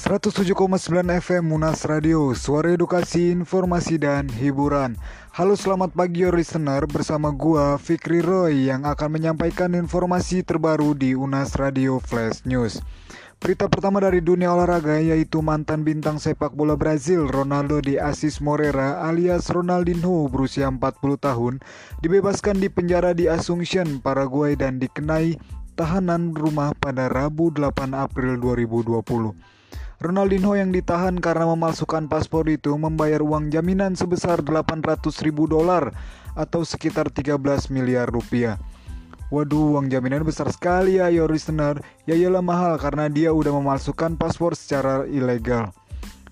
107,9 FM Munas Radio, suara edukasi, informasi, dan hiburan. Halo selamat pagi listener, bersama gua Fikri Roy yang akan menyampaikan informasi terbaru di Unas Radio Flash News. Berita pertama dari dunia olahraga yaitu mantan bintang sepak bola Brazil Ronaldo de Assis Moreira alias Ronaldinho berusia 40 tahun dibebaskan di penjara di Asunción, Paraguay dan dikenai tahanan rumah pada Rabu 8 April 2020. Ronaldinho yang ditahan karena memalsukan paspor itu membayar uang jaminan sebesar 800 ribu dolar atau sekitar 13 miliar rupiah. Waduh, uang jaminan besar sekali ya, your listener. Ya iyalah mahal karena dia udah memalsukan paspor secara ilegal.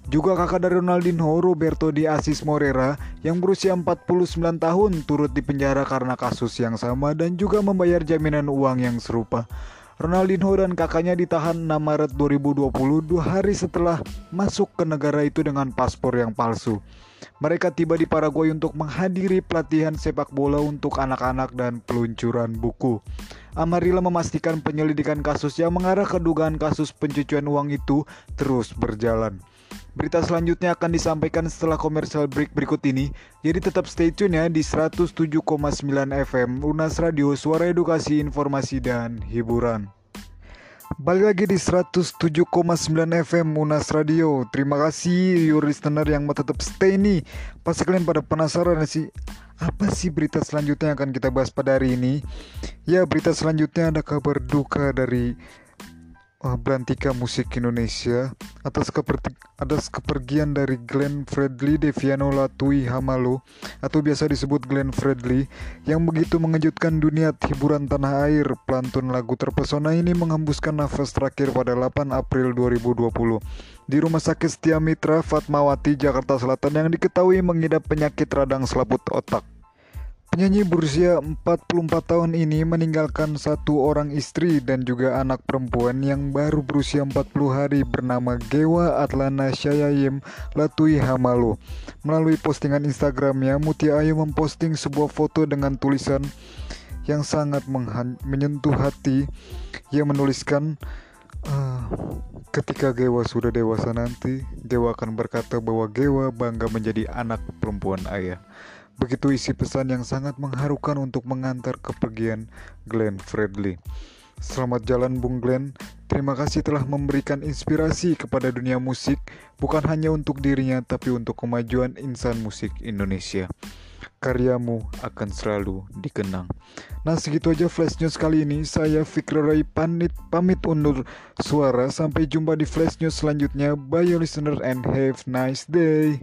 Juga kakak dari Ronaldinho, Roberto Di Assis Moreira, yang berusia 49 tahun turut dipenjara karena kasus yang sama dan juga membayar jaminan uang yang serupa. Ronaldinho dan kakaknya ditahan 6 Maret 2020 dua hari setelah masuk ke negara itu dengan paspor yang palsu. Mereka tiba di Paraguay untuk menghadiri pelatihan sepak bola untuk anak-anak dan peluncuran buku. Amarilla memastikan penyelidikan kasus yang mengarah ke dugaan kasus pencucian uang itu terus berjalan. Berita selanjutnya akan disampaikan setelah komersial break berikut ini. Jadi tetap stay tune ya di 107,9 FM Unas Radio Suara Edukasi Informasi dan Hiburan. Balik lagi di 107,9 FM Unas Radio. Terima kasih your listener yang tetap stay nih. Pasti kalian pada penasaran sih? Apa sih berita selanjutnya yang akan kita bahas pada hari ini? Ya berita selanjutnya ada kabar duka dari uh, berantika musik Indonesia atas, keperti, atas kepergian dari Glenn Fredly Deviano Latui Hamalo atau biasa disebut Glenn Fredly yang begitu mengejutkan dunia hiburan tanah air. Pelantun lagu terpesona ini menghembuskan nafas terakhir pada 8 April 2020 di Rumah Sakit Setia Mitra Fatmawati, Jakarta Selatan yang diketahui mengidap penyakit radang selaput otak. Penyanyi berusia 44 tahun ini meninggalkan satu orang istri dan juga anak perempuan yang baru berusia 40 hari bernama Gewa Atlana Syayayim Latui Hamalo. Melalui postingan Instagramnya, Mutia Ayu memposting sebuah foto dengan tulisan yang sangat menyentuh hati. Ia menuliskan, uh, ketika Gewa sudah dewasa nanti, Gewa akan berkata bahwa Gewa bangga menjadi anak perempuan ayah. Begitu isi pesan yang sangat mengharukan untuk mengantar kepergian Glenn Fredly. Selamat jalan Bung Glenn. Terima kasih telah memberikan inspirasi kepada dunia musik, bukan hanya untuk dirinya tapi untuk kemajuan insan musik Indonesia. Karyamu akan selalu dikenang. Nah segitu aja flash news kali ini. Saya Fikri Rai pamit, pamit undur suara. Sampai jumpa di flash news selanjutnya. Bye listener and have nice day.